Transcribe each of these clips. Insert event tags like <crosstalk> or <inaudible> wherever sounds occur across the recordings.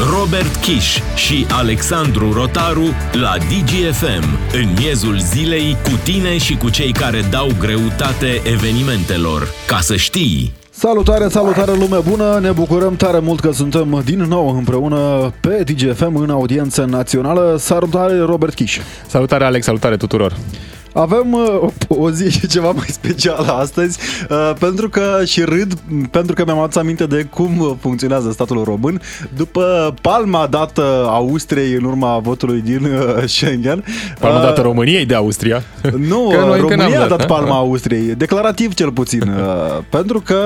Robert Kiș și Alexandru Rotaru la DGFM, în miezul zilei, cu tine și cu cei care dau greutate evenimentelor. Ca să știi! Salutare, salutare lume bună! Ne bucurăm tare mult că suntem din nou împreună pe DGFM în audiență națională. Salutare Robert Kiș! Salutare Alex, salutare tuturor! Avem uh, o zi ceva mai specială astăzi, uh, pentru că și râd, pentru că mi-am adus aminte de cum funcționează statul român. După palma dată Austriei în urma votului din uh, Schengen. Palma dată României de Austria. <laughs> Nu, că noi România a dat palma Austriei, declarativ cel puțin. <laughs> pentru că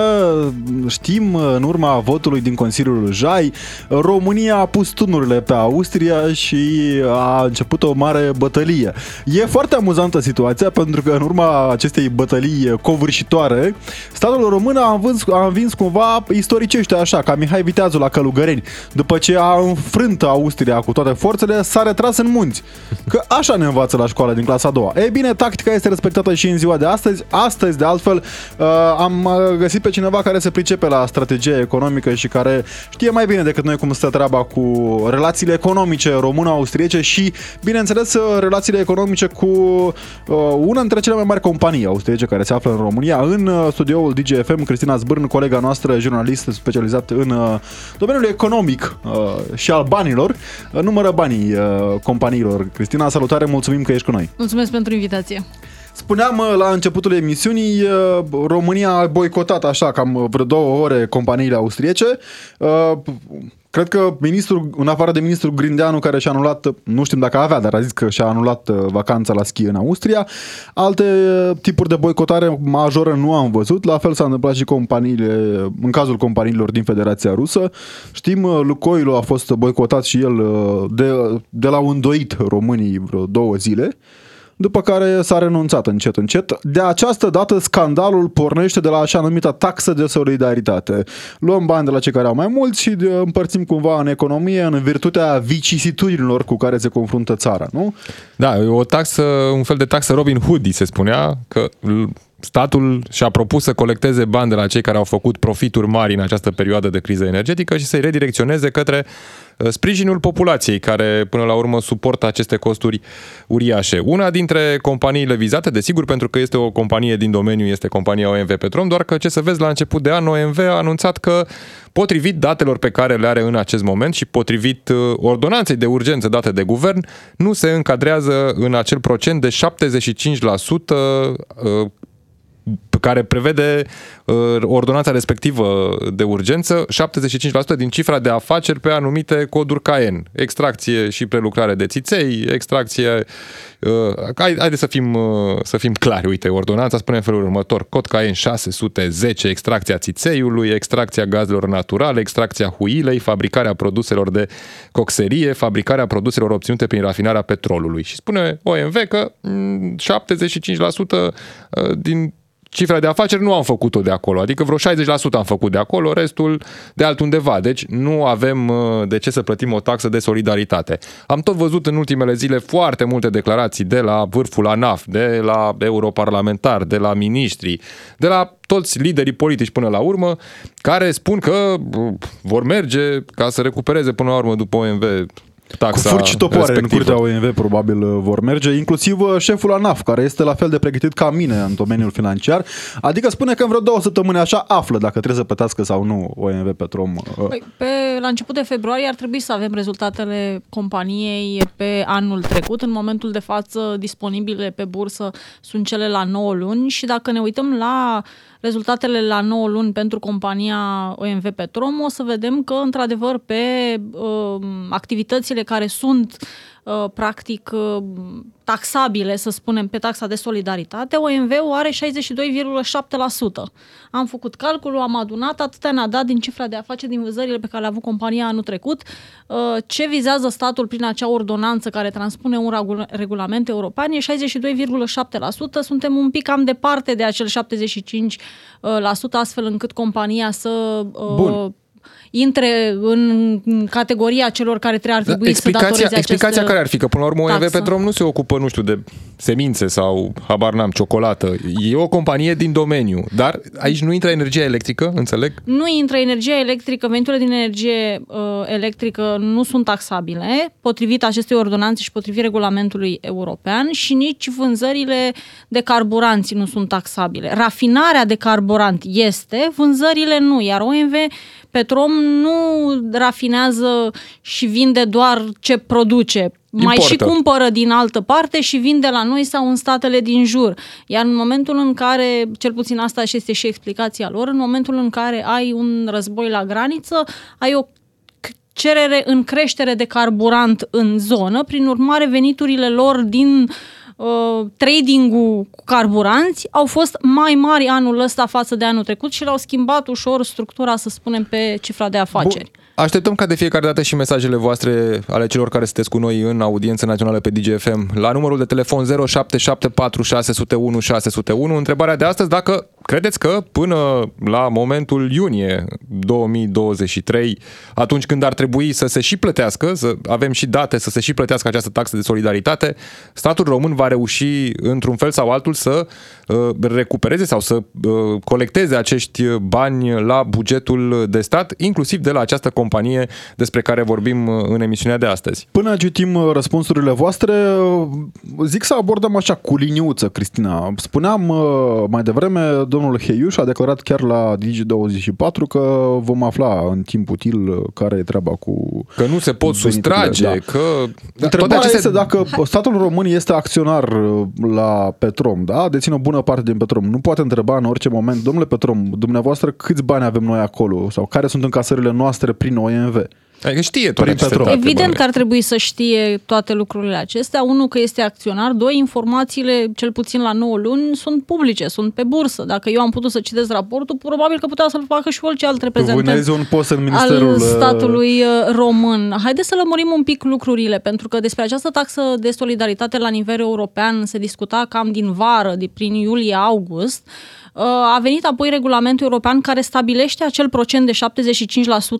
știm în urma votului din Consiliul Jai, România a pus tunurile pe Austria și a început o mare bătălie. E foarte amuzantă situația situația, pentru că în urma acestei bătălii covârșitoare, statul român a învins, a învins cumva istoricește așa, ca Mihai Viteazu la Călugăreni. După ce a înfrânt Austria cu toate forțele, s-a retras în munți. Că așa ne învață la școală din clasa a doua. Ei bine, tactica este respectată și în ziua de astăzi. Astăzi, de altfel, uh, am găsit pe cineva care se pricepe la strategie economică și care știe mai bine decât noi cum stă treaba cu relațiile economice română-austriece și, bineînțeles, relațiile economice cu Uh, una dintre cele mai mari companii austriece care se află în România. În uh, studioul DGFM, Cristina Zbârn, colega noastră, jurnalist specializat în uh, domeniul economic și al banilor, numără banii companiilor. Cristina, salutare, mulțumim că ești cu noi. Mulțumesc pentru invitație. Spuneam la începutul emisiunii, România a boicotat așa cam vreo două ore companiile austriece. Cred că ministrul, în afară de ministrul Grindeanu, care și-a anulat, nu știm dacă avea, dar a zis că și-a anulat uh, vacanța la schi în Austria, alte uh, tipuri de boicotare majoră nu am văzut. La fel s-a întâmplat și companiile, în cazul companiilor din Federația Rusă. Știm, uh, Lucoilo a fost boicotat și el de, de la un doit românii vreo două zile după care s-a renunțat încet încet. De această dată scandalul pornește de la așa numita taxă de solidaritate. Luăm bani de la cei care au mai mulți și împărțim cumva în economie în virtutea vicisitudinilor cu care se confruntă țara, nu? Da, o taxă, un fel de taxă Robin Hood, se spunea, că statul și-a propus să colecteze bani de la cei care au făcut profituri mari în această perioadă de criză energetică și să-i redirecționeze către uh, sprijinul populației care până la urmă suportă aceste costuri uriașe. Una dintre companiile vizate, desigur pentru că este o companie din domeniu, este compania OMV Petrom, doar că ce să vezi la început de an, OMV a anunțat că potrivit datelor pe care le are în acest moment și potrivit uh, ordonanței de urgență date de guvern, nu se încadrează în acel procent de 75% care prevede uh, ordonanța respectivă de urgență, 75% din cifra de afaceri pe anumite coduri CAEN. Extracție și prelucrare de țiței, extracție... Uh, haide să fim, uh, să fim clari. Uite, ordonanța spune în felul următor. Cod CAEN 610, extracția țițeiului, extracția gazelor naturale, extracția huilei, fabricarea produselor de coxerie, fabricarea produselor obținute prin rafinarea petrolului. Și spune OMV că 75% mm, din cifra de afaceri nu am făcut-o de acolo, adică vreo 60% am făcut de acolo, restul de altundeva. Deci nu avem uh, de ce să plătim o taxă de solidaritate. Am tot văzut în ultimele zile foarte multe declarații de la vârful ANAF, de la europarlamentari, de la miniștri, de la toți liderii politici până la urmă, care spun că uh, vor merge ca să recupereze până la urmă după OMV taxa Cu furci și topoare respectivă. în curtea OMV probabil uh, vor merge, inclusiv uh, șeful ANAF, care este la fel de pregătit ca mine în domeniul financiar. Adică spune că în vreo două săptămâni așa află dacă trebuie să plătească sau nu OMV Petrom. Uh. Păi, pe, la început de februarie ar trebui să avem rezultatele companiei pe anul trecut. În momentul de față disponibile pe bursă sunt cele la 9 luni și dacă ne uităm la rezultatele la 9 luni pentru compania OMV Petrom, o să vedem că, într-adevăr, pe uh, activitățile care sunt uh, practic uh, taxabile, să spunem, pe taxa de solidaritate, OMV-ul are 62,7%. Am făcut calculul, am adunat, atâtea ne-a dat din cifra de afaceri din vânzările pe care le-a avut compania anul trecut. Uh, ce vizează statul prin acea ordonanță care transpune un regulament european e 62,7%. Suntem un pic cam departe de acel 75%, astfel încât compania să... Bun intre în categoria celor care trebuie ar trebui da, explicația, să datoreze Explicația care ar fi? Că până la urmă OMV Petrom nu se ocupă, nu știu, de semințe sau, habar n-am, ciocolată. E o companie din domeniu, dar aici nu intră energia electrică, înțeleg? Nu intră energia electrică, veniturile din energie uh, electrică nu sunt taxabile, potrivit acestei ordonanțe și potrivit regulamentului european și nici vânzările de carburanți nu sunt taxabile. Rafinarea de carburant este, vânzările nu, iar OMV Petrom nu rafinează și vinde doar ce produce. Importă. Mai și cumpără din altă parte și vinde la noi sau în statele din jur. Iar în momentul în care, cel puțin asta și este și explicația lor, în momentul în care ai un război la graniță, ai o cerere în creștere de carburant în zonă, prin urmare veniturile lor din uh, trading-ul cu carburanți au fost mai mari anul ăsta față de anul trecut și le-au schimbat ușor structura, să spunem, pe cifra de afaceri. Bun. Așteptăm ca de fiecare dată și mesajele voastre ale celor care sunteți cu noi în audiență națională pe DGFM la numărul de telefon 0774 601 601. Întrebarea de astăzi, dacă credeți că până la momentul iunie 2023, atunci când ar trebui să se și plătească, să avem și date să se și plătească această taxă de solidaritate, statul român va reuși într-un fel sau altul să uh, recupereze sau să uh, colecteze acești bani la bugetul de stat, inclusiv de la această companie despre care vorbim uh, în emisiunea de astăzi. Până citim răspunsurile voastre, zic să abordăm așa cu liniuță, Cristina. Spuneam mai devreme, domnul Heiuș a declarat chiar la Digi24 că vom afla în timp util care e treaba cu... Că nu se pot sustrage, da. că... Întrebarea aceste... este dacă statul român este acționar uh, la Petrom, da? Deține o bună parte din Petrom. Nu poate întreba în orice moment, domnule Petrom, dumneavoastră câți bani avem noi acolo? Sau care sunt încasările noastre prin OMV? Adică știe tot ce Evident că ar trebui să știe toate lucrurile acestea. Unul, că este acționar. Doi, informațiile, cel puțin la 9 luni, sunt publice, sunt pe bursă. Dacă eu am putut să citesc raportul, probabil că putea să-l facă și orice alt reprezentant un post în Ministerul al uh, statului uh, român. Haideți să lămurim un pic lucrurile, pentru că despre această taxă de solidaritate la nivel european se discuta cam din vară, de prin iulie-august. Uh, a venit apoi regulamentul european care stabilește acel procent de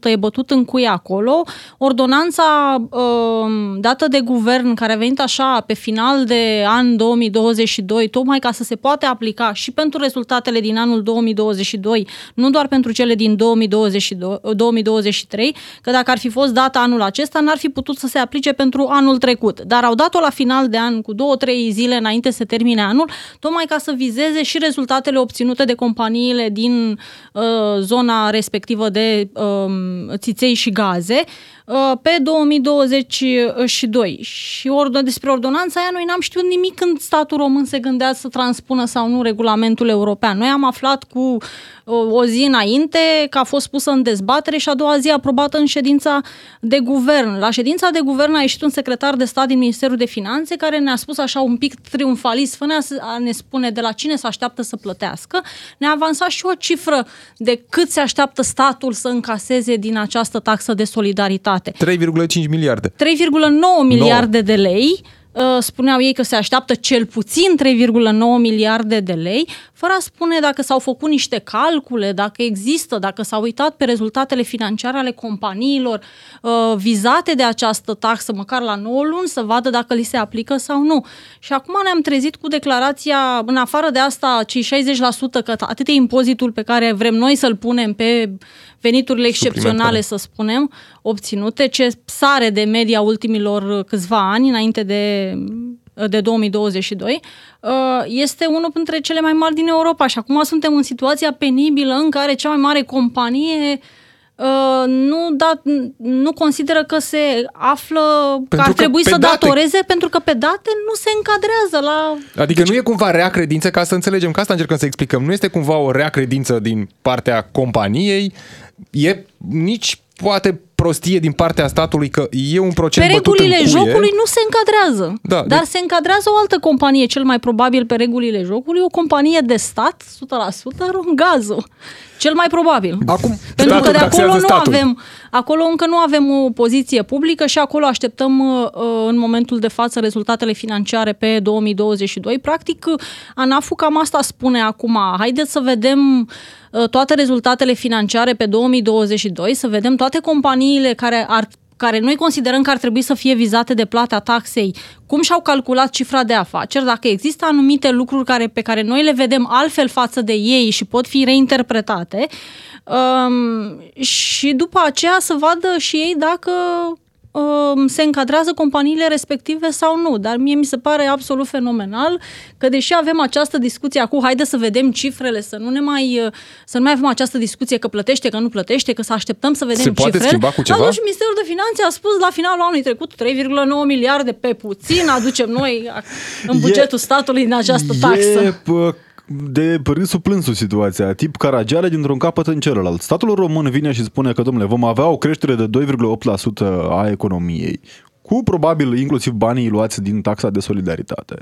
75%, e bătut în cuie acolo. Ordonanța uh, dată de guvern, care a venit așa pe final de an 2022, tocmai ca să se poate aplica și pentru rezultatele din anul 2022, nu doar pentru cele din 2022, 2023, că dacă ar fi fost dată anul acesta, n-ar fi putut să se aplice pentru anul trecut. Dar au dat-o la final de an, cu două-trei zile înainte să termine anul, tocmai ca să vizeze și rezultatele obținute obținute de companiile din uh, zona respectivă de uh, țiței și gaze. uh, pe 2022. Și or- despre ordonanța aia noi n-am știut nimic când statul român se gândea să transpună sau nu regulamentul european. Noi am aflat cu o zi înainte că a fost pusă în dezbatere și a doua zi aprobată în ședința de guvern. La ședința de guvern a ieșit un secretar de stat din Ministerul de Finanțe care ne-a spus așa un pic triumfalist, fără a ne spune de la cine se așteaptă să plătească. Ne-a avansat și o cifră de cât se așteaptă statul să încaseze din această taxă de solidaritate. 3,5 miliarde. 3,9 miliarde de lei. Uh, spuneau ei că se așteaptă cel puțin 3,9 miliarde de lei, fără a spune dacă s-au făcut niște calcule, dacă există, dacă s-au uitat pe rezultatele financiare ale companiilor uh, vizate de această taxă, măcar la 9 luni, să vadă dacă li se aplică sau nu. Și acum ne-am trezit cu declarația, în afară de asta, cei 60%, că atât e impozitul pe care vrem noi să-l punem pe veniturile excepționale, să spunem, obținute, ce sare de media ultimilor câțiva ani, înainte de, de 2022, uh, este unul dintre cele mai mari din Europa și acum suntem în situația penibilă în care cea mai mare companie Uh, nu, da, nu consideră că se află, pentru că ar trebui că să date, datoreze pentru că pe date nu se încadrează la... Adică nu e cumva rea credință, ca să înțelegem, că asta încercăm să explicăm, nu este cumva o rea credință din partea companiei, e nici poate prostie din partea statului că e un procent Pe bătut regulile în cuie. jocului nu se încadrează. Da, dar de- se încadrează o altă companie, cel mai probabil pe regulile jocului, o companie de stat, 100%, Romgazul. Cel mai probabil. Acum, Pentru că statul de acolo taxează nu statul. avem, acolo încă nu avem o poziție publică și acolo așteptăm uh, uh, în momentul de față rezultatele financiare pe 2022. Practic, uh, ANAF-ul cam asta spune acum. Haideți să vedem uh, toate rezultatele financiare pe 2022, să vedem toate companiile care ar care noi considerăm că ar trebui să fie vizate de plata taxei, cum și-au calculat cifra de afaceri, dacă există anumite lucruri care, pe care noi le vedem altfel față de ei și pot fi reinterpretate, um, și după aceea să vadă și ei dacă um, se încadrează companiile respective sau nu. Dar mie mi se pare absolut fenomenal că deși avem această discuție acum, haide să vedem cifrele, să nu ne mai, uh, să nu mai avem această discuție că plătește, că nu plătește, că să așteptăm să vedem Se poate cifrele. schimba cu ceva? Atunci Ministerul de Finanțe a spus la finalul anului trecut 3,9 miliarde pe puțin aducem noi <laughs> în bugetul statului în această taxă. E pă, de râsul plânsul situația, tip Caragiale dintr-un capăt în celălalt. Statul român vine și spune că, domnule, vom avea o creștere de 2,8% a economiei cu probabil inclusiv banii luați din taxa de solidaritate.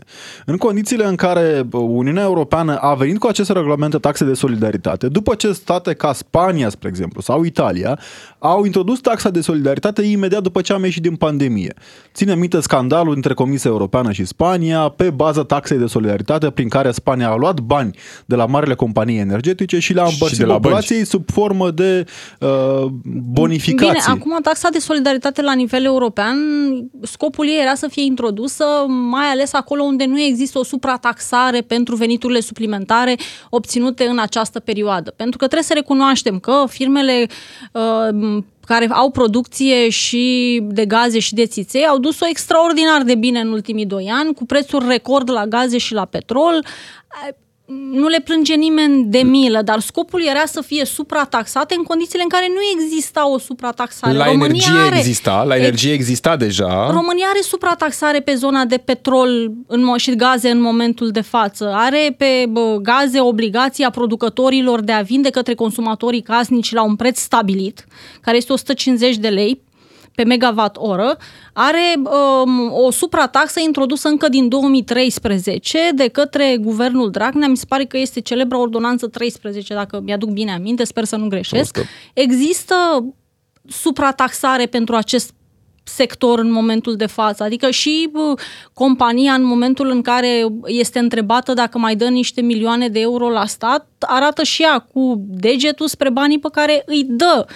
În condițiile în care Uniunea Europeană a venit cu aceste regulamente taxe de solidaritate, după ce state ca Spania, spre exemplu, sau Italia, au introdus taxa de solidaritate imediat după ce am ieșit din pandemie. Ține minte scandalul între Comisia Europeană și Spania pe baza taxei de solidaritate prin care Spania a luat bani de la marile companii energetice și le-a Și împărțit de la populației sub formă de uh, bonificații. Bine, acum taxa de solidaritate la nivel european, scopul ei era să fie introdusă mai ales acolo unde nu există o suprataxare pentru veniturile suplimentare obținute în această perioadă. Pentru că trebuie să recunoaștem că firmele uh, care au producție și de gaze și de țiței au dus-o extraordinar de bine în ultimii doi ani, cu prețuri record la gaze și la petrol nu le plânge nimeni de milă, dar scopul era să fie suprataxate în condițiile în care nu exista o suprataxare. La România energie are, exista, la energie exista deja. România are suprataxare pe zona de petrol în, mo- și gaze în momentul de față. Are pe bă, gaze obligația producătorilor de a vinde către consumatorii casnici la un preț stabilit, care este 150 de lei pe megawatt oră, are um, o suprataxă introdusă încă din 2013 de către guvernul Dragnea, mi se pare că este celebra ordonanță 13, dacă mi-aduc bine aminte, sper să nu greșesc. Prostă. Există suprataxare pentru acest sector în momentul de față. Adică și bă, compania în momentul în care este întrebată dacă mai dă niște milioane de euro la stat, arată și ea cu degetul spre banii pe care îi dă.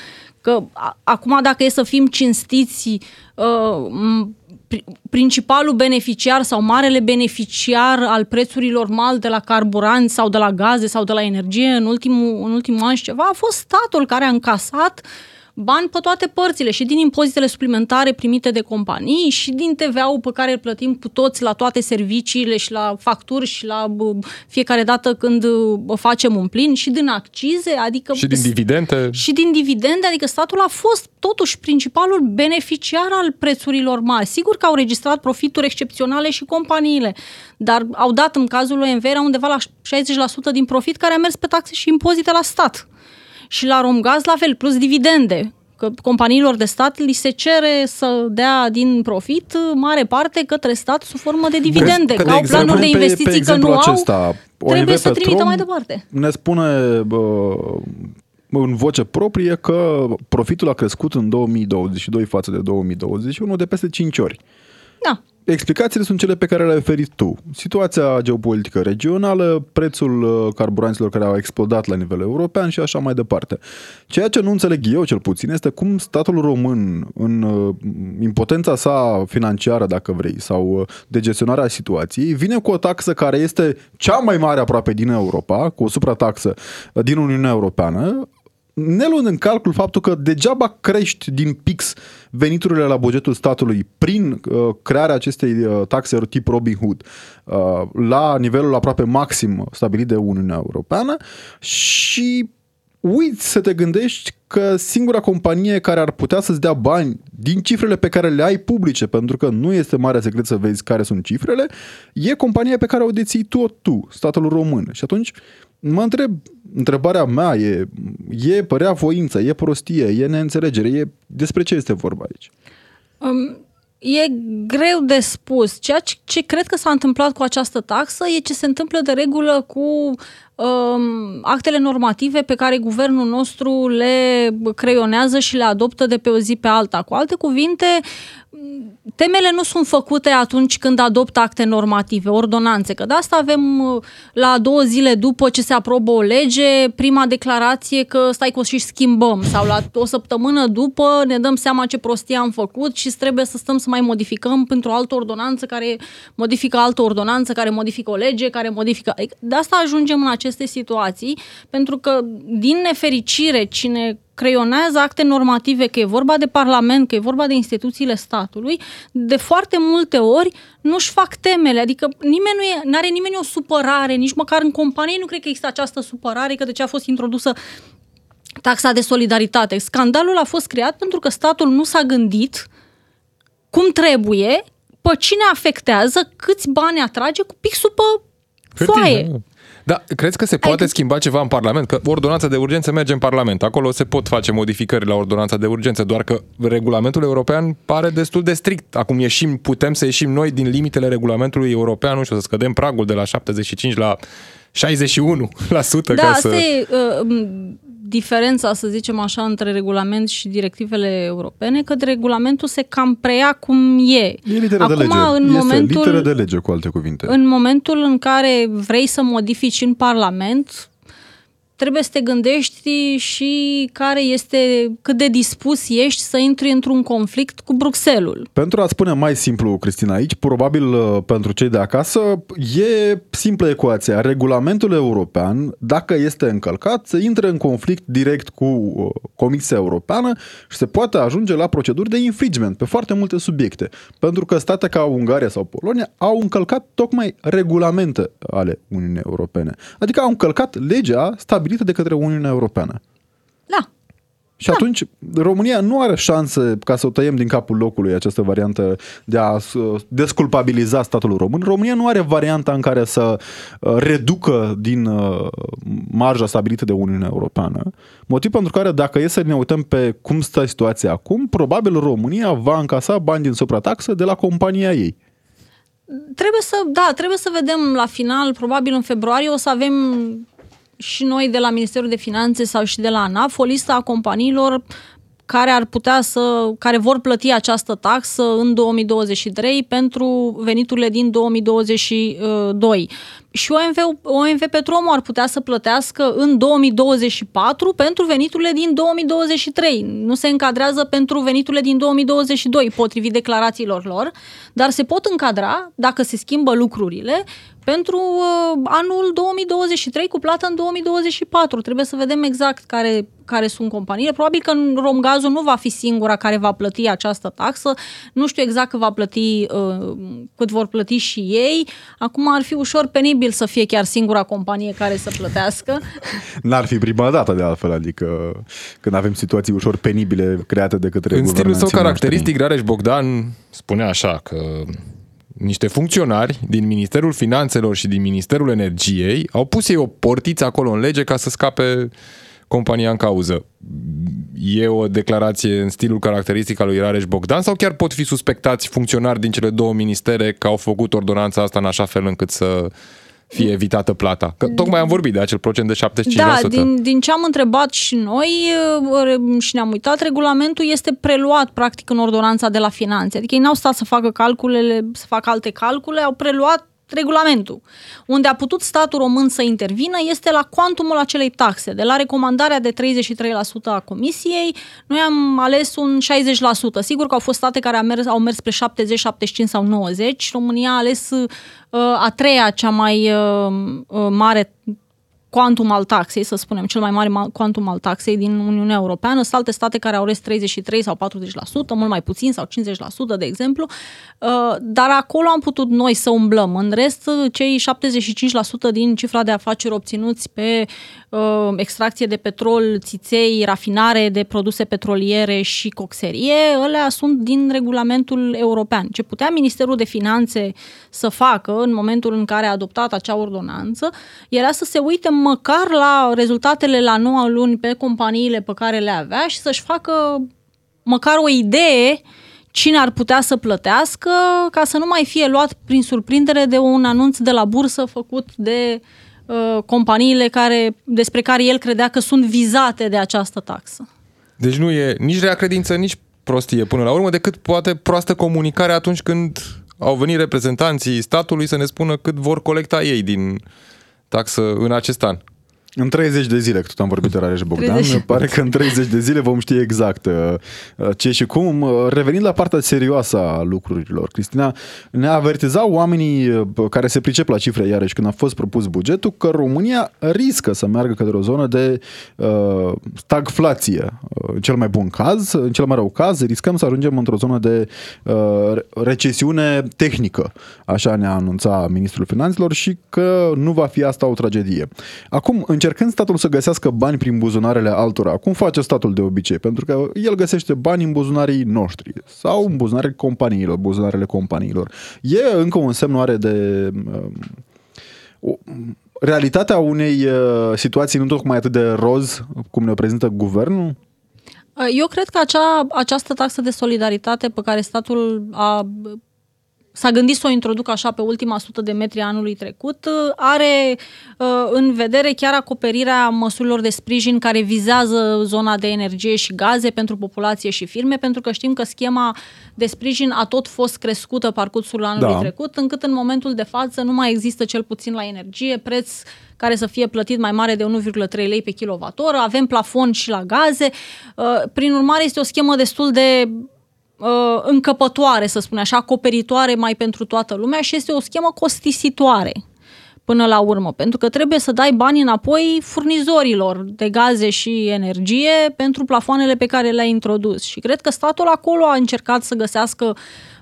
Că a, acum dacă e să fim cinstiți, uh, m- pri- principalul beneficiar sau marele beneficiar al prețurilor mari de la carburanți sau de la gaze sau de la energie în ultimul, în ultimul an și ceva a fost statul care a încasat bani pe toate părțile, și din impozitele suplimentare primite de companii, și din TVA-ul pe care îl plătim cu toți la toate serviciile și la facturi și la bă, fiecare dată când bă, facem un plin, și din accize, adică Și din dividende. și din dividende, adică statul a fost totuși principalul beneficiar al prețurilor mari. Sigur că au registrat profituri excepționale și companiile, dar au dat în cazul OMV era undeva la 60% din profit care a mers pe taxe și impozite la stat. Și la Romgaz la fel, plus dividende. Că companiilor de stat li se cere să dea din profit mare parte către stat sub formă de dividende. Că, Că au exemplu, planuri de pe- pe investiții că exemplu nu acesta, au, OMV trebuie să trimită Petrom mai departe. Ne spune bă, în voce proprie că profitul a crescut în 2022 față de 2021 de peste 5 ori. Da. Explicațiile sunt cele pe care le-ai oferit tu. Situația geopolitică regională, prețul uh, carburanților care au explodat la nivel european și așa mai departe. Ceea ce nu înțeleg eu cel puțin este cum statul român, în uh, impotența sa financiară, dacă vrei, sau uh, de gestionarea situației, vine cu o taxă care este cea mai mare aproape din Europa, cu o suprataxă uh, din Uniunea Europeană, ne luând în calcul faptul că degeaba crești din pix veniturile la bugetul statului prin uh, crearea acestei uh, taxe tip Robin Hood uh, la nivelul aproape maxim stabilit de Uniunea Europeană și uiți să te gândești că singura companie care ar putea să-ți dea bani din cifrele pe care le ai publice, pentru că nu este mare secret să vezi care sunt cifrele, e compania pe care o deții tot tu, statul român. Și atunci mă întreb, întrebarea mea e, e părea voință, e prostie, e neînțelegere, e despre ce este vorba aici? Um, e greu de spus. Ceea ce, ce cred că s-a întâmplat cu această taxă e ce se întâmplă de regulă cu um, actele normative pe care guvernul nostru le creionează și le adoptă de pe o zi pe alta. Cu alte cuvinte, temele nu sunt făcute atunci când adoptă acte normative, ordonanțe, că de asta avem uh, la două zile după ce se aprobă o lege, prima declarație că stai că o și schimbăm sau la o săptămână după ne dăm seama ce prostie am făcut și trebuie să stăm să mai modificăm pentru o altă ordonanță care modifică altă ordonanță, care modifică o lege, care modifică... Adică de asta ajungem în aceste situații, pentru că din nefericire cine creionează acte normative, că e vorba de Parlament, că e vorba de instituțiile statului, de foarte multe ori nu-și fac temele, adică nimeni nu are nimeni o supărare, nici măcar în companie nu cred că există această supărare că de ce a fost introdusă taxa de solidaritate. Scandalul a fost creat pentru că statul nu s-a gândit cum trebuie, pe cine afectează, câți bani atrage cu pixul pe foaie. Da, crezi că se poate Ai... schimba ceva în Parlament? Că ordonanța de urgență merge în Parlament. Acolo se pot face modificări la ordonanța de urgență, doar că regulamentul european pare destul de strict. Acum ieșim, putem să ieșim noi din limitele regulamentului european, nu știu, să scădem pragul de la 75 la 61% da, ca să... E, uh, diferența, să zicem așa, între regulament și directivele europene, că regulamentul se cam preia cum e. E literă Acum, de lege. În este momentul, literă de lege, cu alte cuvinte. În momentul în care vrei să modifici în Parlament, trebuie să te gândești și care este, cât de dispus ești să intri într-un conflict cu Bruxelul. Pentru a spune mai simplu, Cristina, aici, probabil uh, pentru cei de acasă, e simplă ecuația. Regulamentul european, dacă este încălcat, se intră în conflict direct cu uh, Comisia Europeană și se poate ajunge la proceduri de infringement pe foarte multe subiecte. Pentru că state ca Ungaria sau Polonia au încălcat tocmai regulamente ale Uniunii Europene. Adică au încălcat legea stabilită stabilită de către Uniunea Europeană. Da. Și da. atunci România nu are șanse ca să o tăiem din capul locului această variantă de a desculpabiliza statul român. România nu are varianta în care să uh, reducă din uh, marja stabilită de Uniunea Europeană. Motiv pentru care dacă e să ne uităm pe cum stă situația acum, probabil România va încasa bani din suprataxă de la compania ei. Trebuie să, da, trebuie să vedem la final, probabil în februarie o să avem și noi de la Ministerul de Finanțe sau și de la ANAF o listă a companiilor care ar putea să, care vor plăti această taxă în 2023 pentru veniturile din 2022 și OMV, OMV Petromo ar putea să plătească în 2024 pentru veniturile din 2023. Nu se încadrează pentru veniturile din 2022, potrivit declarațiilor lor, dar se pot încadra, dacă se schimbă lucrurile, pentru uh, anul 2023 cu plată în 2024. Trebuie să vedem exact care, care sunt companiile. Probabil că Romgazul nu va fi singura care va plăti această taxă. Nu știu exact că va plăti, uh, cât vor plăti și ei. Acum ar fi ușor penibil posibil să fie chiar singura companie care să plătească. <laughs> N-ar fi prima dată de altfel, adică când avem situații ușor penibile create de către În stilul său caracteristic, Rareș Bogdan spunea așa că niște funcționari din Ministerul Finanțelor și din Ministerul Energiei au pus ei o portiță acolo în lege ca să scape compania în cauză. E o declarație în stilul caracteristic al lui Rareș Bogdan sau chiar pot fi suspectați funcționari din cele două ministere că au făcut ordonanța asta în așa fel încât să fie evitată plata. Că tocmai am vorbit de acel procent de 75%. Da, din, din ce am întrebat și noi uh, și ne-am uitat, regulamentul este preluat practic în ordonanța de la finanțe. Adică ei n-au stat să facă calculele, să facă alte calcule, au preluat regulamentul. Unde a putut statul român să intervină este la cuantumul acelei taxe. De la recomandarea de 33% a comisiei, noi am ales un 60%. Sigur că au fost state care au mers, au mers spre 70, 75 sau 90. România a ales uh, a treia cea mai uh, uh mare quantum al taxei, să spunem, cel mai mare quantum al taxei din Uniunea Europeană. Sunt alte state care au rest 33 sau 40%, mult mai puțin, sau 50%, de exemplu. Uh, dar acolo am putut noi să umblăm. În rest, cei 75% din cifra de afaceri obținuți pe uh, extracție de petrol, țiței, rafinare de produse petroliere și coxerie, alea sunt din regulamentul european. Ce putea Ministerul de Finanțe să facă în momentul în care a adoptat acea ordonanță era să se uite măcar la rezultatele la 9 luni pe companiile pe care le avea și să-și facă măcar o idee cine ar putea să plătească ca să nu mai fie luat prin surprindere de un anunț de la bursă făcut de uh, companiile care, despre care el credea că sunt vizate de această taxă. Deci nu e nici rea credință, nici prostie până la urmă, decât poate proastă comunicare atunci când au venit reprezentanții statului să ne spună cât vor colecta ei din taxă în acest an. În 30 de zile, că tot am vorbit de Rareș Bogdan, 30. pare că în 30 de zile vom ști exact uh, uh, ce și cum. Uh, revenind la partea serioasă a lucrurilor, Cristina, ne avertizau oamenii care se pricep la cifre iarăși când a fost propus bugetul că România riscă să meargă către o zonă de uh, stagflație. În cel mai bun caz, în cel mai rău caz, riscăm să ajungem într-o zonă de uh, recesiune tehnică, așa ne-a anunțat Ministrul Finanțelor și că nu va fi asta o tragedie. Acum, în încercând statul să găsească bani prin buzunarele altora, cum face statul de obicei? Pentru că el găsește bani în buzunarii noștri sau în buzunarele companiilor, buzunarele companiilor. E încă un semn oare de um, realitatea unei uh, situații nu tocmai atât de roz cum ne prezintă guvernul? Uh, eu cred că acea, această taxă de solidaritate pe care statul a s-a gândit să o introducă așa pe ultima sută de metri anului trecut, are uh, în vedere chiar acoperirea măsurilor de sprijin care vizează zona de energie și gaze pentru populație și firme, pentru că știm că schema de sprijin a tot fost crescută parcursul anului da. trecut, încât în momentul de față nu mai există cel puțin la energie preț care să fie plătit mai mare de 1,3 lei pe kilowattoră, avem plafon și la gaze. Uh, prin urmare, este o schemă destul de uh, încăpătoare, să spun așa, acoperitoare mai pentru toată lumea și este o schemă costisitoare până la urmă, pentru că trebuie să dai bani înapoi furnizorilor de gaze și energie pentru plafoanele pe care le-ai introdus. Și cred că statul acolo a încercat să găsească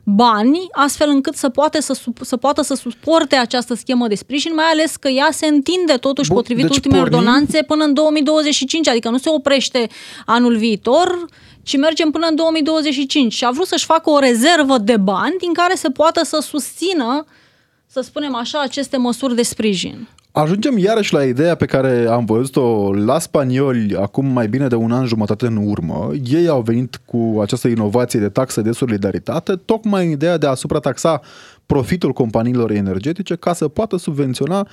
bani astfel încât să, poate să, să poată să suporte această schemă de sprijin, mai ales că ea se întinde totuși Bun, potrivit deci ultimei pornim... ordonanțe până în 2025, adică nu se oprește anul viitor, ci mergem până în 2025 și a vrut să-și facă o rezervă de bani din care se poată să susțină, să spunem așa, aceste măsuri de sprijin. Ajungem iarăși la ideea pe care am văzut-o la spanioli acum mai bine de un an jumătate în urmă. Ei au venit cu această inovație de taxă de solidaritate, tocmai în ideea de a suprataxa profitul companiilor energetice ca să poată subvenționa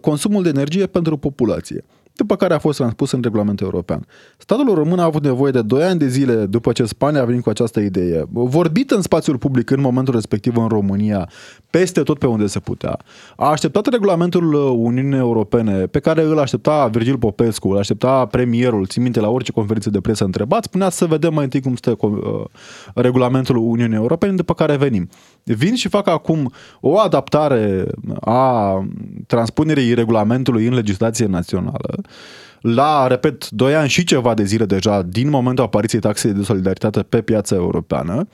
consumul de energie pentru populație după care a fost transpus în regulamentul european. Statul român a avut nevoie de 2 ani de zile după ce Spania a venit cu această idee, vorbit în spațiul public în momentul respectiv în România, peste tot pe unde se putea. A așteptat regulamentul Uniunii Europene, pe care îl aștepta Virgil Popescu, îl aștepta premierul, țin minte la orice conferință de presă întrebat, spunea să vedem mai întâi cum stă uh, regulamentul Uniunii Europene, după care venim. Vin și fac acum o adaptare a transpunerii regulamentului în legislație națională, la, repet, 2 ani și ceva de zile deja din momentul apariției taxei de solidaritate pe piața europeană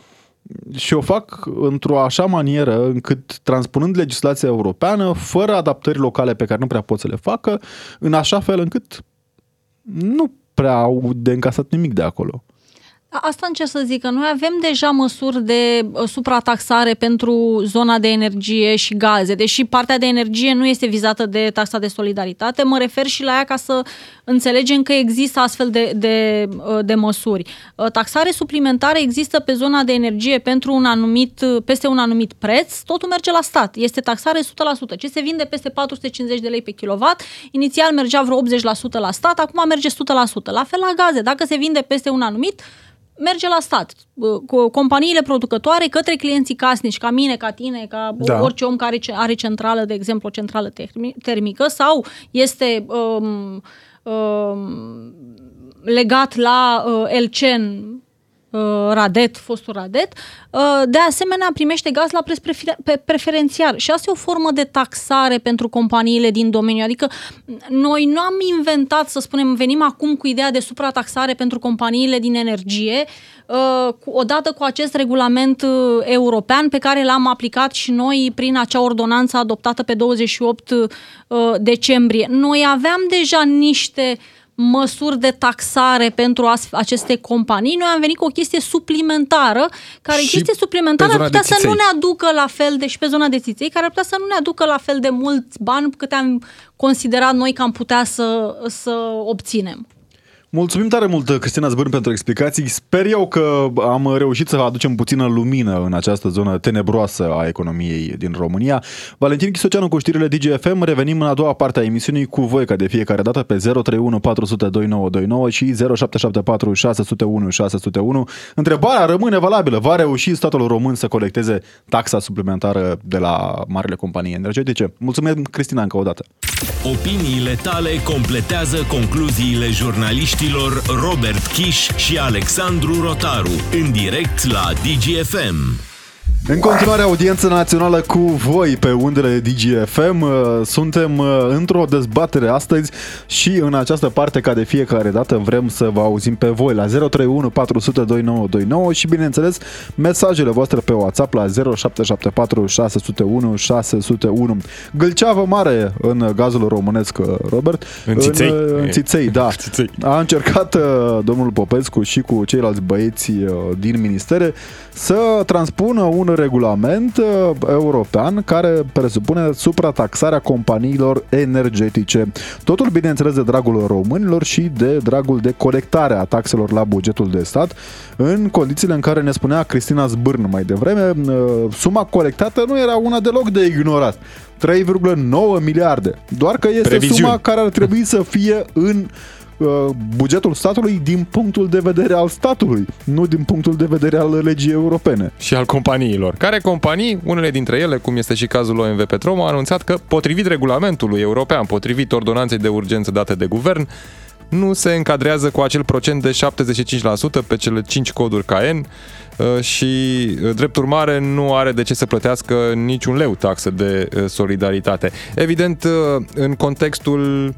și o fac într-o așa manieră încât, transpunând legislația europeană, fără adaptări locale pe care nu prea pot să le facă, în așa fel încât nu prea au de încasat nimic de acolo. Asta încerc să zic, că noi avem deja măsuri de uh, suprataxare pentru zona de energie și gaze, deși partea de energie nu este vizată de taxa de solidaritate, mă refer și la ea ca să înțelegem că există astfel de, de, uh, de măsuri. Uh, taxare suplimentară există pe zona de energie pentru un anumit, peste un anumit preț, totul merge la stat, este taxare 100%. Ce se vinde peste 450 de lei pe kilowatt, inițial mergea vreo 80% la stat, acum merge 100%. La fel la gaze, dacă se vinde peste un anumit, merge la stat, cu companiile producătoare către clienții casnici, ca mine, ca tine, ca da. orice om care are centrală, de exemplu, o centrală termică sau este um, um, legat la uh, Elcen, uh, Radet, fostul Radet, uh, de asemenea primește gaz la preț preferențial și asta e o formă de taxare pentru companiile din domeniu. Adică noi nu am inventat, să spunem, venim acum cu ideea de suprataxare pentru companiile din energie, uh, odată cu acest regulament european pe care l-am aplicat și noi prin acea ordonanță adoptată pe 28 decembrie. Noi aveam deja niște măsuri de taxare pentru aceste companii, noi am venit cu o chestie suplimentară, care și chestie suplimentară ar putea să nu ne aducă la fel de și pe zona de țiței, care ar putea să nu ne aducă la fel de mulți bani cât am considerat noi că am putea să, să obținem. Mulțumim tare mult, Cristina Zbârn, pentru explicații. Sper eu că am reușit să aducem puțină lumină în această zonă tenebroasă a economiei din România. Valentin Chisoceanu cu știrile DGFM. Revenim în a doua parte a emisiunii cu voi, ca de fiecare dată, pe 031 400 2929 și 0774 601 601. Întrebarea rămâne valabilă. Va reuși statul român să colecteze taxa suplimentară de la marile companii energetice? Mulțumim, Cristina, încă o dată. Opiniile tale completează concluziile jurnaliști artiștilor Robert Kiș și Alexandru Rotaru, în direct la DGFM. În continuare, audiență națională cu voi pe undele DGFM. Uh, suntem uh, într-o dezbatere astăzi și în această parte, ca de fiecare dată, vrem să vă auzim pe voi la 031 400 2929 și, bineînțeles, mesajele voastre pe WhatsApp la 0774 601 601. Gâlceavă mare în gazul românesc, uh, Robert. În Țiței. În, în Țiței, da. Țiței. A încercat domnul Popescu și cu ceilalți băieți din ministere să transpună un regulament uh, european care presupune suprataxarea companiilor energetice. Totul, bineînțeles, de dragul românilor și de dragul de colectare a taxelor la bugetul de stat, în condițiile în care ne spunea Cristina Zbârn mai devreme, uh, suma colectată nu era una deloc de ignorat. 3,9 miliarde. Doar că este Previziuni. suma care ar trebui să fie în Uh, bugetul statului din punctul de vedere al statului, nu din punctul de vedere al legii europene. Și al companiilor. Care companii, unele dintre ele, cum este și cazul OMV Petrom, au anunțat că, potrivit regulamentului european, potrivit ordonanței de urgență date de guvern, nu se încadrează cu acel procent de 75% pe cele 5 coduri KN uh, și, uh, drept urmare, nu are de ce să plătească niciun leu taxă de solidaritate. Evident, în contextul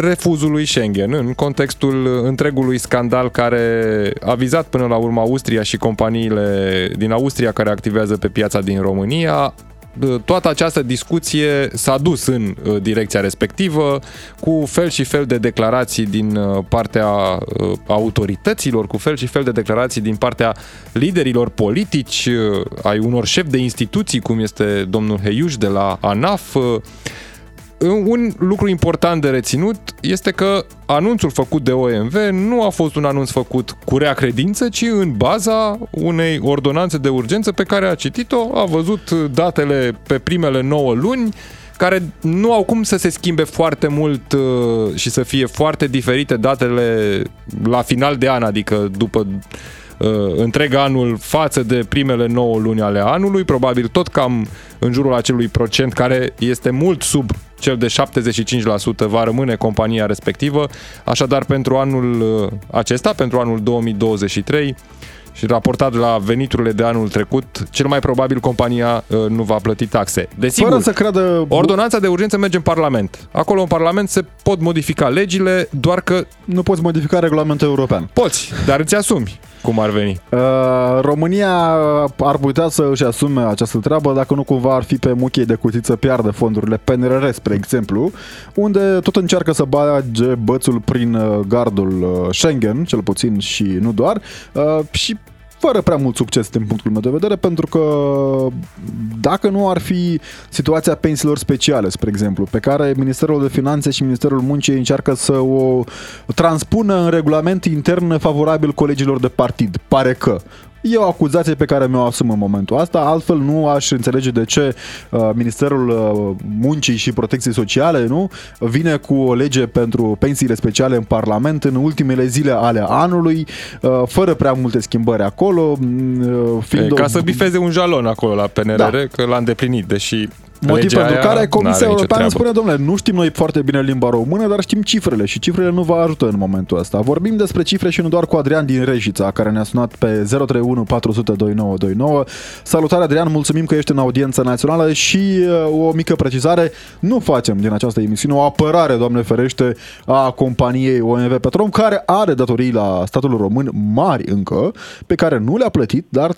refuzului Schengen, în contextul întregului scandal care a vizat până la urmă Austria și companiile din Austria care activează pe piața din România, toată această discuție s-a dus în uh, direcția respectivă, cu fel și fel de declarații din uh, partea uh, autorităților, cu fel și fel de declarații din partea liderilor politici, ai unor șefi de instituții, cum este domnul Heiuș de la ANAF, un lucru important de reținut este că anunțul făcut de OMV nu a fost un anunț făcut cu rea credință, ci în baza unei ordonanțe de urgență pe care a citit-o, a văzut datele pe primele 9 luni, care nu au cum să se schimbe foarte mult uh, și să fie foarte diferite datele la final de an, adică după uh, întreg anul față de primele 9 luni ale anului, probabil tot cam în jurul acelui procent care este mult sub cel de 75% va rămâne compania respectivă, așadar pentru anul uh, acesta, pentru anul 2023, și raportat la veniturile de anul trecut, cel mai probabil compania uh, nu va plăti taxe. Desigur, Fără să creadă... ordonanța de urgență merge în Parlament. Acolo în Parlament se pot modifica legile, doar că... Nu poți modifica regulamentul european. Poți, dar îți asumi cum ar veni. Uh, România ar putea să își asume această treabă dacă nu cumva ar fi pe muchei de cutit să piardă fondurile PNRR, spre exemplu, unde tot încearcă să bage bățul prin uh, gardul uh, Schengen, cel puțin și nu doar, uh, și fără prea mult succes din punctul meu de vedere, pentru că dacă nu ar fi situația pensiilor speciale, spre exemplu, pe care Ministerul de Finanțe și Ministerul Muncii încearcă să o transpună în regulament intern favorabil colegilor de partid, pare că. E o acuzație pe care mi-o asum în momentul ăsta, altfel nu aș înțelege de ce uh, Ministerul uh, Muncii și Protecției Sociale nu vine cu o lege pentru pensiile speciale în Parlament în ultimele zile ale anului, uh, fără prea multe schimbări acolo. Mm, fiind e, ca o... să bifeze un jalon acolo la PNRR, da. că l-a îndeplinit, deși Motiv pentru care Comisia Europeană spune, domnule, nu știm noi foarte bine limba română, dar știm cifrele și cifrele nu vă ajută în momentul ăsta. Vorbim despre cifre și nu doar cu Adrian din Rejița, care ne-a sunat pe 031 400 2929. Salutare Adrian, mulțumim că ești în audiența națională și uh, o mică precizare, nu facem din această emisiune o apărare, Doamne ferește, a companiei OMV Petrom, care are datorii la statul român mari încă, pe care nu le-a plătit, dar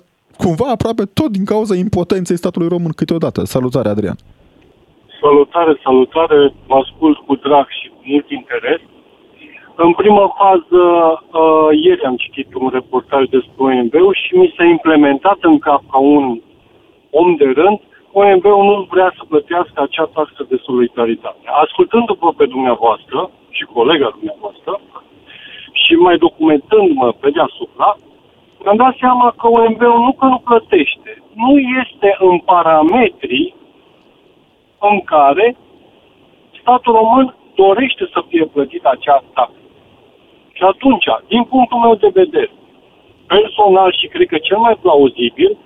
cumva aproape tot din cauza impotenței statului român câteodată. Salutare, Adrian! Salutare, salutare! Vă ascult cu drag și cu mult interes. În prima fază, uh, ieri am citit un reportaj despre OMB și mi s-a implementat în cap ca un om de rând OMB-ul nu vrea să plătească acea taxă de solidaritate. Ascultându-vă pe dumneavoastră și colega dumneavoastră și mai documentându-mă pe deasupra, mi-am dat seama că OMB-ul nu că nu plătește, nu este în parametrii în care statul român dorește să fie plătit acea taxă. Și atunci, din punctul meu de vedere, personal și cred că cel mai plauzibil,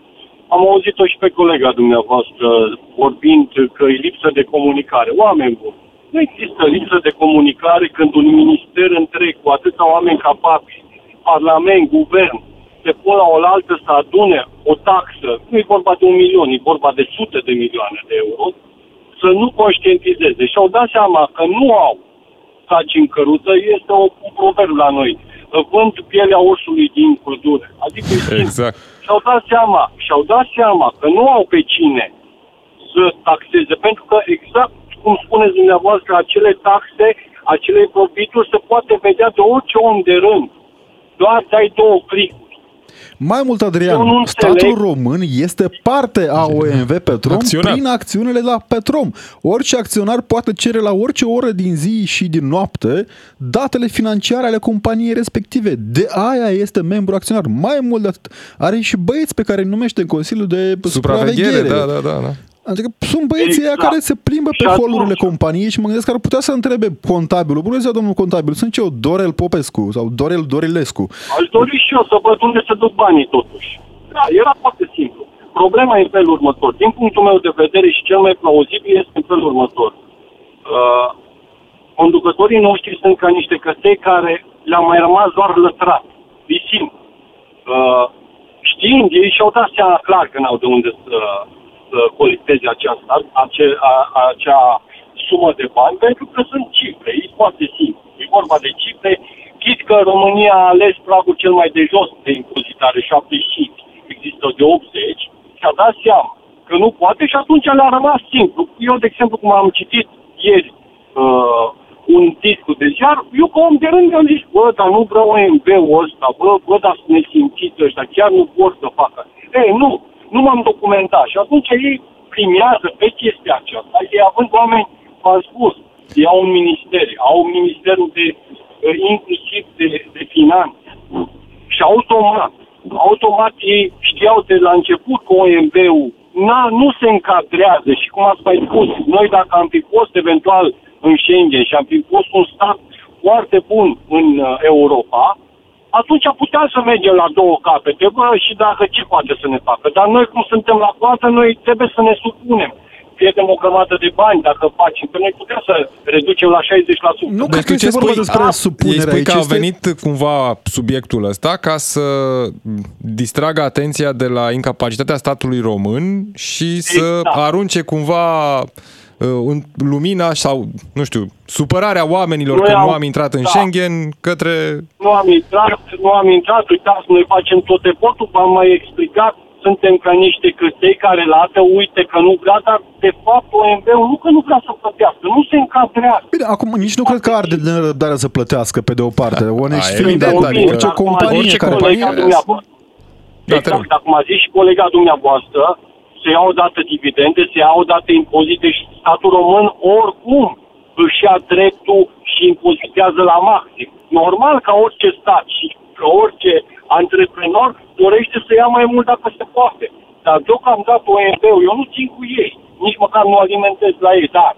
am auzit-o și pe colega dumneavoastră vorbind că e lipsă de comunicare. Oameni buni, nu există lipsă de comunicare când un minister întreg cu atâția oameni capabili, parlament, guvern, se pun la oaltă să adune o taxă, nu e vorba de un milion, e vorba de sute de milioane de euro, să nu conștientizeze. Și au dat seama că nu au saci în căruță, este o, un proverb la noi. Vând pielea ursului din pădure. Adică exact. Și-au dat seama, și-au dat seama că nu au pe cine să taxeze, pentru că exact cum spuneți dumneavoastră, acele taxe, acele profituri se poate vedea de orice om de rând. Doar dai două clicuri. Mai mult, Adrian, statul român este parte a OMV Petrom Acționar. prin acțiunile la Petrom. Orice acționar poate cere la orice oră din zi și din noapte datele financiare ale companiei respective. De aia este membru acționar. Mai mult de atât, are și băieți pe care îi numește în Consiliul de Supraveghere. supraveghere. Da, da, da, da. Adică sunt băieții exact. care se plimbă pe holurile companiei și mă gândesc că ar putea să întrebe contabilul. Bună ziua, domnul contabil, sunt eu Dorel Popescu sau Dorel Dorilescu. Aș dori și eu să văd unde se duc banii totuși. Da, era foarte simplu. Problema e în felul următor. Din punctul meu de vedere și cel mai plauzibil este în felul următor. Uh, conducătorii noștri sunt ca niște cătei care le-au mai rămas doar lătrat. E simplu. Uh, știind, ei și-au dat seama clar că n-au de unde să, să colecteze aceasta, ace, a, acea sumă de bani, pentru că sunt cifre, e foarte simplu. E vorba de cifre, chit că România a ales pragul cel mai de jos de impozitare, 75, există de 80, și-a dat seama că nu poate și atunci le-a rămas simplu. Eu, de exemplu, cum am citit ieri uh, un titlu de ziar, eu ca om de rând am zis, bă, dar nu vreau OMB-ul ăsta, bă, bă, dar să ne simțiți ăștia, chiar nu vor să facă. Ei, nu, nu m-am documentat. Și atunci ei primează pe chestia aceasta. Ei având oameni, v-am spus, ei au un minister, au un ministerul de, eh, inclusiv de, de finanțe. Și automat, automat ei știau de la început că OMB-ul na, nu se încadrează și cum ați mai spus, noi dacă am fi fost eventual în Schengen și am fi fost un stat foarte bun în uh, Europa, atunci puteam să mergem la două capete, bă, și dacă ce poate să ne facă. Dar noi, cum suntem la coadă, noi trebuie să ne supunem pierdem o grămadă de bani dacă facem, că noi putem să reducem la 60%. Nu deci că ce vorba despre a, supunere spui că a venit cumva subiectul ăsta ca să distragă atenția de la incapacitatea statului român și exact. să arunce cumva în uh, lumina sau, nu știu, supărarea oamenilor noi că am, nu am intrat în da. Schengen către... Nu am intrat, nu am intrat, uitați, noi facem tot efortul, v-am mai explicat, suntem ca niște căței care lată, uite că nu vrea, dar de fapt OMB-ul nu că nu vrea să plătească, nu se încadrează. Bine, acum nici nu cred că are de nerăbdare să plătească pe de o parte, da. onești fiind, de orice companie orice care... Colega dumneavoastră, da, exact, acum a zis și colega dumneavoastră, se iau odată dividende, se iau odată impozite și statul român oricum își ia dreptul și impozitează la maxim. Normal ca orice stat și ca orice antreprenor dorește să ia mai mult dacă se poate. Dar deocamdată OMB-ul, eu nu țin cu ei, nici măcar nu alimentez la ei, dar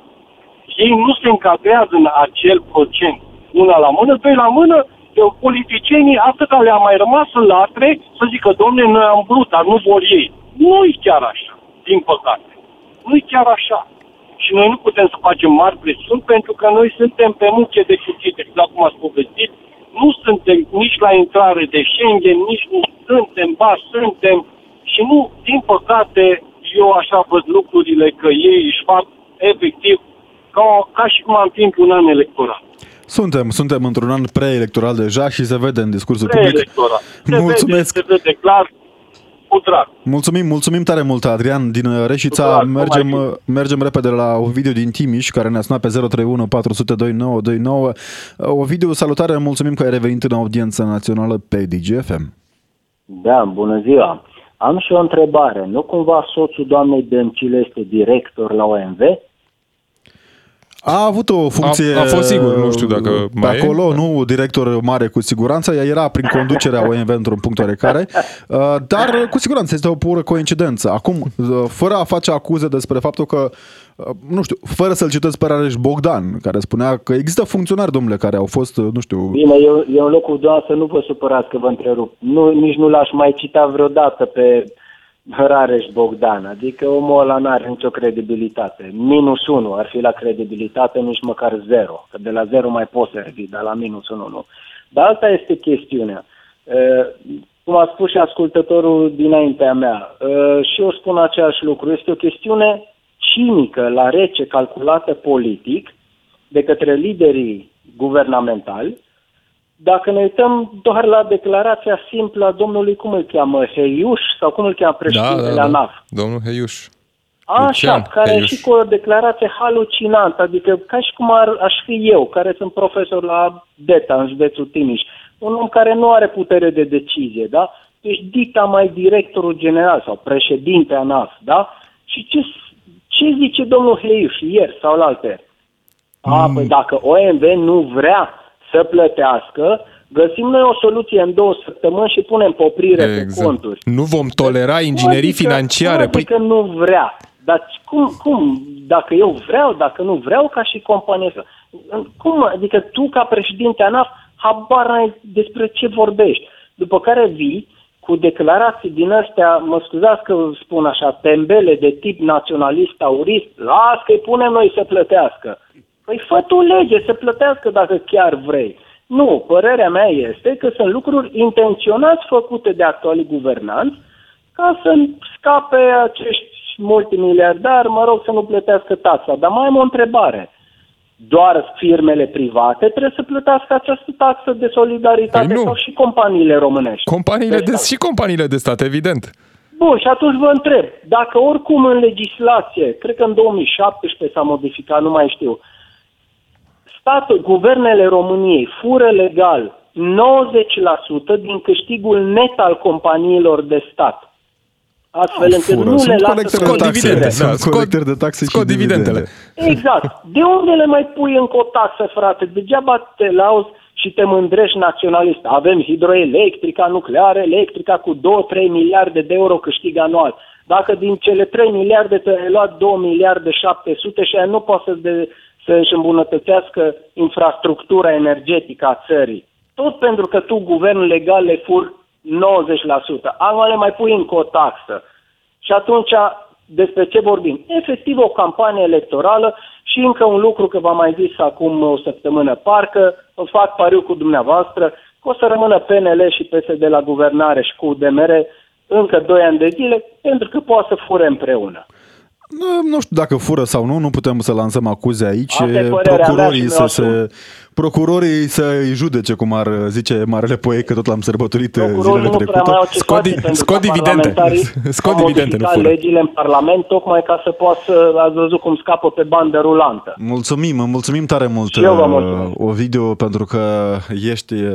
ei nu se încadrează în acel procent. Una la mână, doi la mână, politicienii, atâta le-a mai rămas în latre, să zică, domne, noi am vrut, dar nu vor ei. Nu e chiar așa din păcate. nu e chiar așa. Și noi nu putem să facem mari presiuni pentru că noi suntem pe muche de cuțit, exact cum ați povestit. Nu suntem nici la intrare de Schengen, nici nu suntem, ba suntem. Și nu, din păcate, eu așa văd lucrurile că ei își fac efectiv ca, ca și cum am fi într-un an electoral. Suntem, suntem într-un an preelectoral deja și se vede în discursul public. Se Mulțumesc. Vede, se vede clar cu drag. Mulțumim, mulțumim tare mult, Adrian, din uh, Reșița. Drag, mergem, uh, mergem repede la un video din Timiș, care ne-a sunat pe 031 400 2929. O video salutare, mulțumim că ai revenit în audiența națională pe DGFM. Da, bună ziua. Am și o întrebare. Nu cumva soțul doamnei Dăncilă este director la OMV? A avut o funcție... A, a fost sigur, nu știu dacă pe mai acolo, e. nu director mare cu siguranță, ea era prin conducerea OMV într-un punct oarecare, uh, dar cu siguranță este o pură coincidență. Acum, uh, fără a face acuze despre faptul că uh, nu știu, fără să-l citesc pe Rareș Bogdan, care spunea că există funcționari, domnule, care au fost, nu știu... Bine, eu, eu în locul să nu vă supărați că vă întrerup. Nu, nici nu l-aș mai cita vreodată pe Rareș Bogdan, adică omul ăla nu are nicio credibilitate. Minus unu ar fi la credibilitate, nici măcar zero. Că de la zero mai poți să revii, dar la minus unu nu. Dar asta este chestiunea. Cum a spus și ascultătorul dinaintea mea, și eu spun același lucru, este o chestiune cinică, la rece, calculată politic, de către liderii guvernamentali, dacă ne uităm doar la declarația simplă a domnului, cum îl cheamă, Heiuș, sau cum îl cheamă președintele da, da, da. ANAF? Domnul Heiuș. Așa, Lucian care Heiuș. și cu o declarație halucinantă, adică ca și cum ar, aș fi eu, care sunt profesor la DETA, în județul Timiș, un om care nu are putere de decizie, da? Deci dicta mai directorul general sau președinte ANAF, da? Și ce, ce zice domnul Heiuș ieri sau la alte? A, mm. păi dacă OMV nu vrea să plătească, găsim noi o soluție în două săptămâni și punem poprire exact. pe conturi. Nu vom tolera inginerii adică, financiare. Cum adică păi... nu vrea? Dar cum, cum? Dacă eu vreau, dacă nu vreau, ca și companie să... Cum? Adică tu, ca președinte ANAF, habar ai despre ce vorbești. După care vii cu declarații din astea, mă scuzați că spun așa, tembele de tip naționalist, taurist, las că-i punem noi să plătească. Păi fă tu lege să plătească dacă chiar vrei. Nu, părerea mea este că sunt lucruri intenționat făcute de actualii guvernanți ca să scape acești multimiliardari, mă rog, să nu plătească taxa. Dar mai am o întrebare. Doar firmele private trebuie să plătească această taxă de solidaritate păi sau și companiile românești? Companiile de, și companiile de stat, evident. Bun, și atunci vă întreb, dacă oricum în legislație, cred că în 2017 s-a modificat, nu mai știu, statul, guvernele României fură legal 90% din câștigul net al companiilor de stat. Astfel încât fură. nu Sunt le lasă scot dividende. Da, scot, de taxe scot și dividendele. Exact. De unde le mai pui încă o taxă, frate? Degeaba te lauzi și te mândrești naționalist. Avem hidroelectrica, nucleară electrica cu 2-3 miliarde de euro câștig anual. Dacă din cele 3 miliarde te-ai luat 2 miliarde 700 și aia nu poți să de, să își îmbunătățească infrastructura energetică a țării. Tot pentru că tu, guvern legal, le fur 90%. Anul le mai pui încă o taxă. Și atunci, despre ce vorbim? Efectiv o campanie electorală și încă un lucru că v-am mai zis acum o săptămână, parcă o fac pariu cu dumneavoastră, că o să rămână PNL și PSD la guvernare și cu UDMR încă 2 ani de zile, pentru că poate să fure împreună. Nu știu dacă fură sau nu, nu putem să lansăm acuze aici. Procurorii să se procurorii să-i judece, cum ar zice Marele Poet, că tot l-am sărbătorit zilele trecute. Scot, di- scot dividende. Scot dividende, nu fură. legile în Parlament, tocmai ca să poată să, ați văzut cum scapă pe bandă rulantă. Mulțumim, mulțumim tare mult, Și eu vă mulțumesc. o video, pentru că ești uh,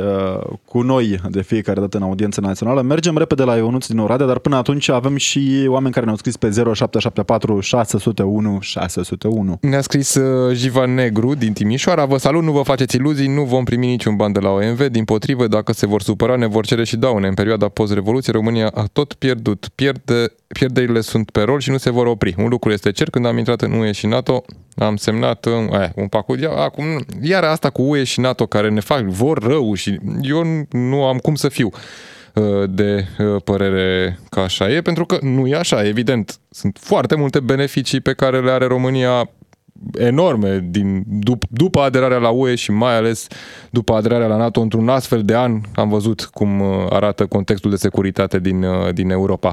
cu noi de fiecare dată în audiență națională. Mergem repede la Ionuț din Oradea, dar până atunci avem și oameni care ne-au scris pe 0774 601 601. Ne-a scris uh, Jiva Negru din Timișoara. Vă salut, nu vă faceți aveți iluzii, nu vom primi niciun ban de la OMV, din potrivă, dacă se vor supăra, ne vor cere și daune. În perioada post-revoluție, România a tot pierdut. Pierde, pierderile sunt pe rol și nu se vor opri. Un lucru este cer, când am intrat în UE și NATO, am semnat eh, un pacul. Acum, iar asta cu UE și NATO care ne fac, vor rău și eu nu am cum să fiu eh, de eh, părere că așa e, pentru că nu e așa, evident. Sunt foarte multe beneficii pe care le are România enorme din, dup, după aderarea la UE și mai ales după aderarea la NATO într-un astfel de an. Am văzut cum uh, arată contextul de securitate din, uh, din Europa.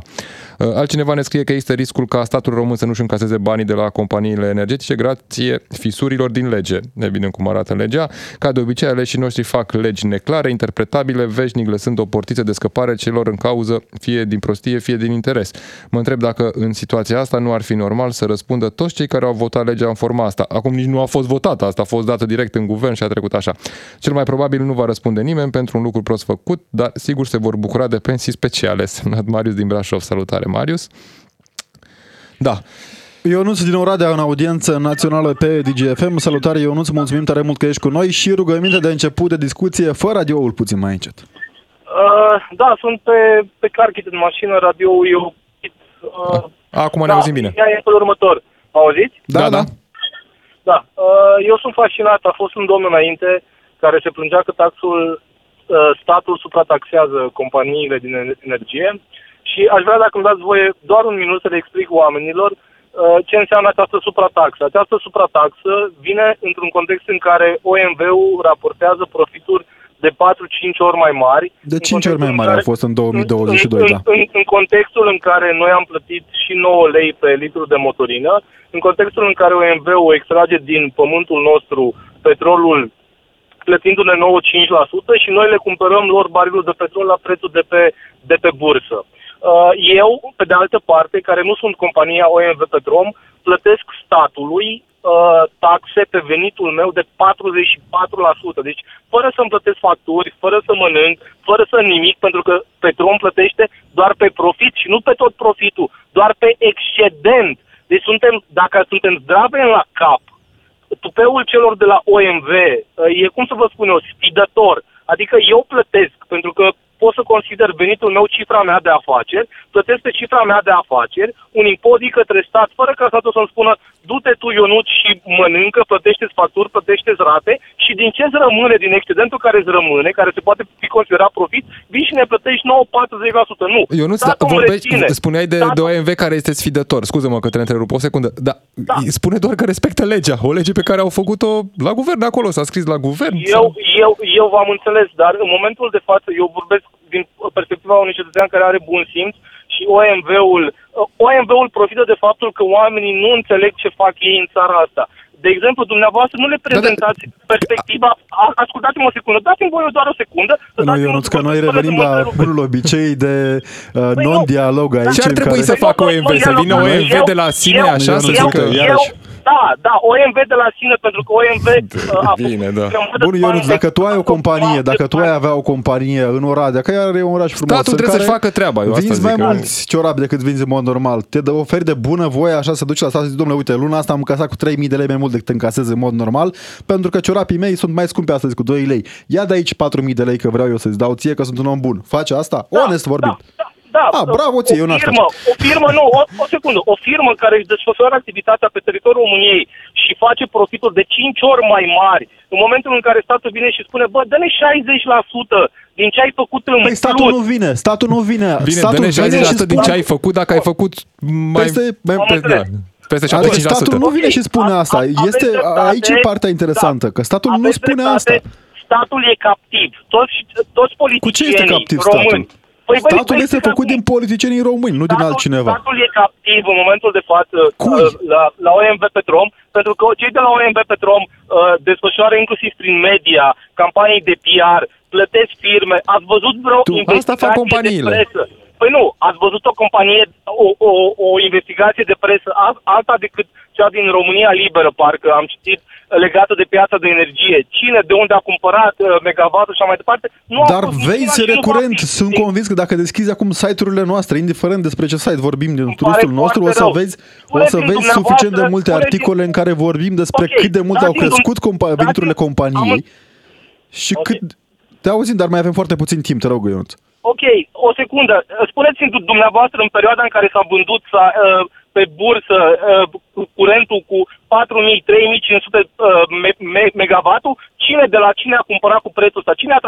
Uh, altcineva ne scrie că există riscul ca statul român să nu-și încaseze banii de la companiile energetice grație fisurilor din lege. Evident cum arată legea. Ca de obicei, aleșii noștri fac legi neclare, interpretabile, veșnic lăsând o portiță de scăpare celor în cauză, fie din prostie, fie din interes. Mă întreb dacă în situația asta nu ar fi normal să răspundă toți cei care au votat legea în forma asta. Acum nici nu a fost votată, asta a fost dată direct în guvern și a trecut așa. Cel mai probabil nu va răspunde nimeni pentru un lucru prost făcut, dar sigur se vor bucura de pensii speciale. <laughs> Semnat Marius din Brașov. Salutare, Marius. Da. Ionuț din Oradea în audiență națională pe DGFM. Salutare Ionuț, mulțumim tare mult că ești cu noi și rugăminte de început de discuție, fără radioul puțin mai încet. Uh, da, sunt pe, pe carchit în mașină, radioul e oprit. Uh, Acum ne da, auzim bine. Ea e în următor. Auziți? Da, da. da. Da. Uh, eu sunt fascinat. A fost un domn înainte care se plângea că taxul, uh, statul suprataxează companiile din energie și aș vrea, dacă îmi dați voie, doar un minut să le explic oamenilor uh, ce înseamnă această suprataxă. Această suprataxă vine într-un context în care OMV-ul raportează profituri de 4-5 ori mai mari. De 5 ori mai mari care, au fost în 2022, în, da. În, în, în contextul în care noi am plătit și 9 lei pe litru de motorină, în contextul în care OMV-ul extrage din pământul nostru petrolul plătindu-ne 95% și noi le cumpărăm lor barilul de petrol la prețul de pe, de pe bursă. Uh, eu, pe de altă parte, care nu sunt compania OMV Petrom, plătesc statului uh, taxe pe venitul meu de 44%. Deci, fără să-mi plătesc facturi, fără să mănânc, fără să nimic, pentru că Petrom plătește doar pe profit și nu pe tot profitul, doar pe excedent. Deci suntem, dacă suntem zdrave la cap, tupeul celor de la OMV uh, e, cum să vă spun eu, sfidător. Adică eu plătesc, pentru că pot să consider venitul meu cifra mea de afaceri, plătesc pe cifra mea de afaceri un impozit către stat, fără ca statul să-mi spună du-te tu, Ionut, și mănâncă, plătește-ți facturi, plătește-ți rate și din ce îți rămâne, din excedentul care îți rămâne, care se poate fi considerat profit, vii și ne plătești 9-40%. Nu. Ionuț, da, vorbești, spuneai de, statul... de OMV care este sfidător. Scuză-mă că te întrerup o secundă. Da, da. Spune doar că respectă legea. O lege pe care au făcut-o la guvern acolo, s-a scris la guvern. Eu, sau... eu, eu v-am înțeles, dar în momentul de față eu vorbesc din perspectiva unui cetățean care are bun simț și OMV-ul, OMV-ul profită de faptul că oamenii nu înțeleg ce fac ei în țara asta. De exemplu, dumneavoastră nu le prezentați da, da, perspectiva... Ascultați-mă o secundă, dați-mi voi doar o secundă. Nu, Ionuț, că noi revenim la bunul obicei de uh, păi non-dialog aici. Ce ar trebui care... să facă OMV? Să vină OMV de la sine așa să zică... Da, da, OMV de la sine, pentru că OMV uh, a Bine, da. Bun, Ionuț, dacă tu ai o companie, dacă tu ai avea o companie în Oradea, că e un oraș frumos, Statul trebuie să-și facă treaba, eu vinzi mai mulți ciorapi decât vinzi în mod normal, te dă oferi de bună voie așa să duci la stat și zici, domnule, uite, luna asta am încasat cu 3.000 de lei mai mult decât încasez în mod normal, pentru că ciorapii mei sunt mai scumpi astăzi cu 2 lei. Ia de aici 4.000 de lei că vreau eu să-ți dau ție că sunt un om bun. Face asta? Da, Onest vorbit. Da, da. Da, ah, bravo ție, o firmă, o firmă, nu, o, o secundă, o firmă care își desfășoară activitatea pe teritoriul României și face profituri de 5 ori mai mari, în momentul în care statul vine și spune, bă, dă-ne 60% din ce ai făcut în Păi statul plus. nu vine, statul nu vine. Bine, statul dă-ne 60% vine din ce ai făcut dacă ai făcut mai... Peste, mai, pe, da. Peste 75%. Deci statul nu vine și spune asta. Este aici e partea interesantă, da. că statul nu spune asta. Statul e captiv. Toți, toți politicienii Cu ce este captiv români, statul? Păi, statul băi, este făcut din politicienii români, nu statul, din altcineva. Statul e captiv în momentul de față Cui? Uh, la, la OMV Petrom, pentru că cei de la OMV Petrom uh, desfășoară inclusiv prin media campanii de PR, plătesc firme. Ați văzut vreo tu, investigație asta fac companiile. de presă? Păi nu, ați văzut o companie, o, o, o investigație de presă alta decât cea din România Liberă, parcă am citit, legată de piața de energie. Cine, de unde a cumpărat uh, megavatul și așa mai departe. Nu Dar vezi recurent, sunt convins că dacă deschizi acum site-urile noastre, indiferent despre ce site vorbim din turistul nostru, o să vezi, o să vezi suficient de multe articole în care vorbim despre okay, cât de mult au crescut compa- veniturile companiei și okay. cât... Te auzim, dar mai avem foarte puțin timp, te rog, Ionuț. Ok, o secundă. Spuneți-mi dumneavoastră în perioada în care s-a vândut s-a, uh, pe bursă uh, curentul cu 4.000-3.500 uh, me- me- megavatul, cine de la cine a cumpărat cu prețul ăsta? Cine a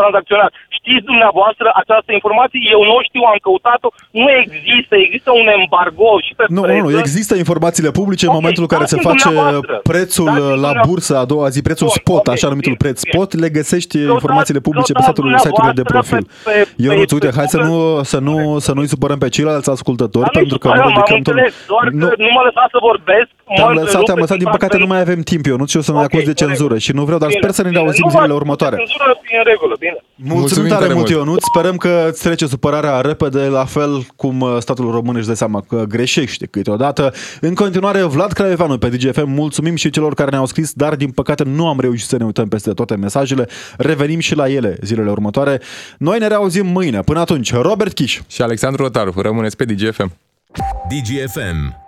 tranzacționat? știți dumneavoastră această informație, eu nu știu, am căutat-o, nu există, există un embargo și pe Nu, presă. nu, nu, există informațiile publice în Ok, momentul în care se dați-mi face dumneavoastră. prețul Dați-mi la dumneavoastră. bursă a doua zi, prețul Bun, spot, ok, așa numitul bine, preț bine. spot, le găsești Căutați- informațiile publice pe căutați site-ul site-urile de profil. dumneavoastră pe- pe- Eu nu pe- uite, pe hai să Google. nu, să nu, să nu-i supărăm pe ceilalți ascultători, Dar nu pentru că supărăm, ne am dedicăm tot... înțeles, doar Nu, că nu mă lăsați să vorbesc. te-am mă lăsat, rup te-am pe lăsat, din timp păcate nu pentru- mai avem timp, eu nu știu să ne Ok, acuz de în cenzură regulă. și nu vreau, dar Bine, sper să ne bine. auzim Nu zilele vă- următoare. Cenzură e în regulă, bine. Mulțumim, Mulțumim tare tare mult, mult. Ionut. Sperăm că îți trece supărarea repede, la fel cum uh, statul român își dă seama că greșește câteodată. În continuare, Vlad Craioveanu pe DGFM, mulțumim și celor care ne-au scris, dar din păcate nu am reușit să ne uităm peste toate mesajele. Revenim și la ele zilele următoare. Noi ne reauzim mâine. Până atunci, Robert Kiș. Și Alexandru Rotaru, rămâneți pe DGFM. DGFM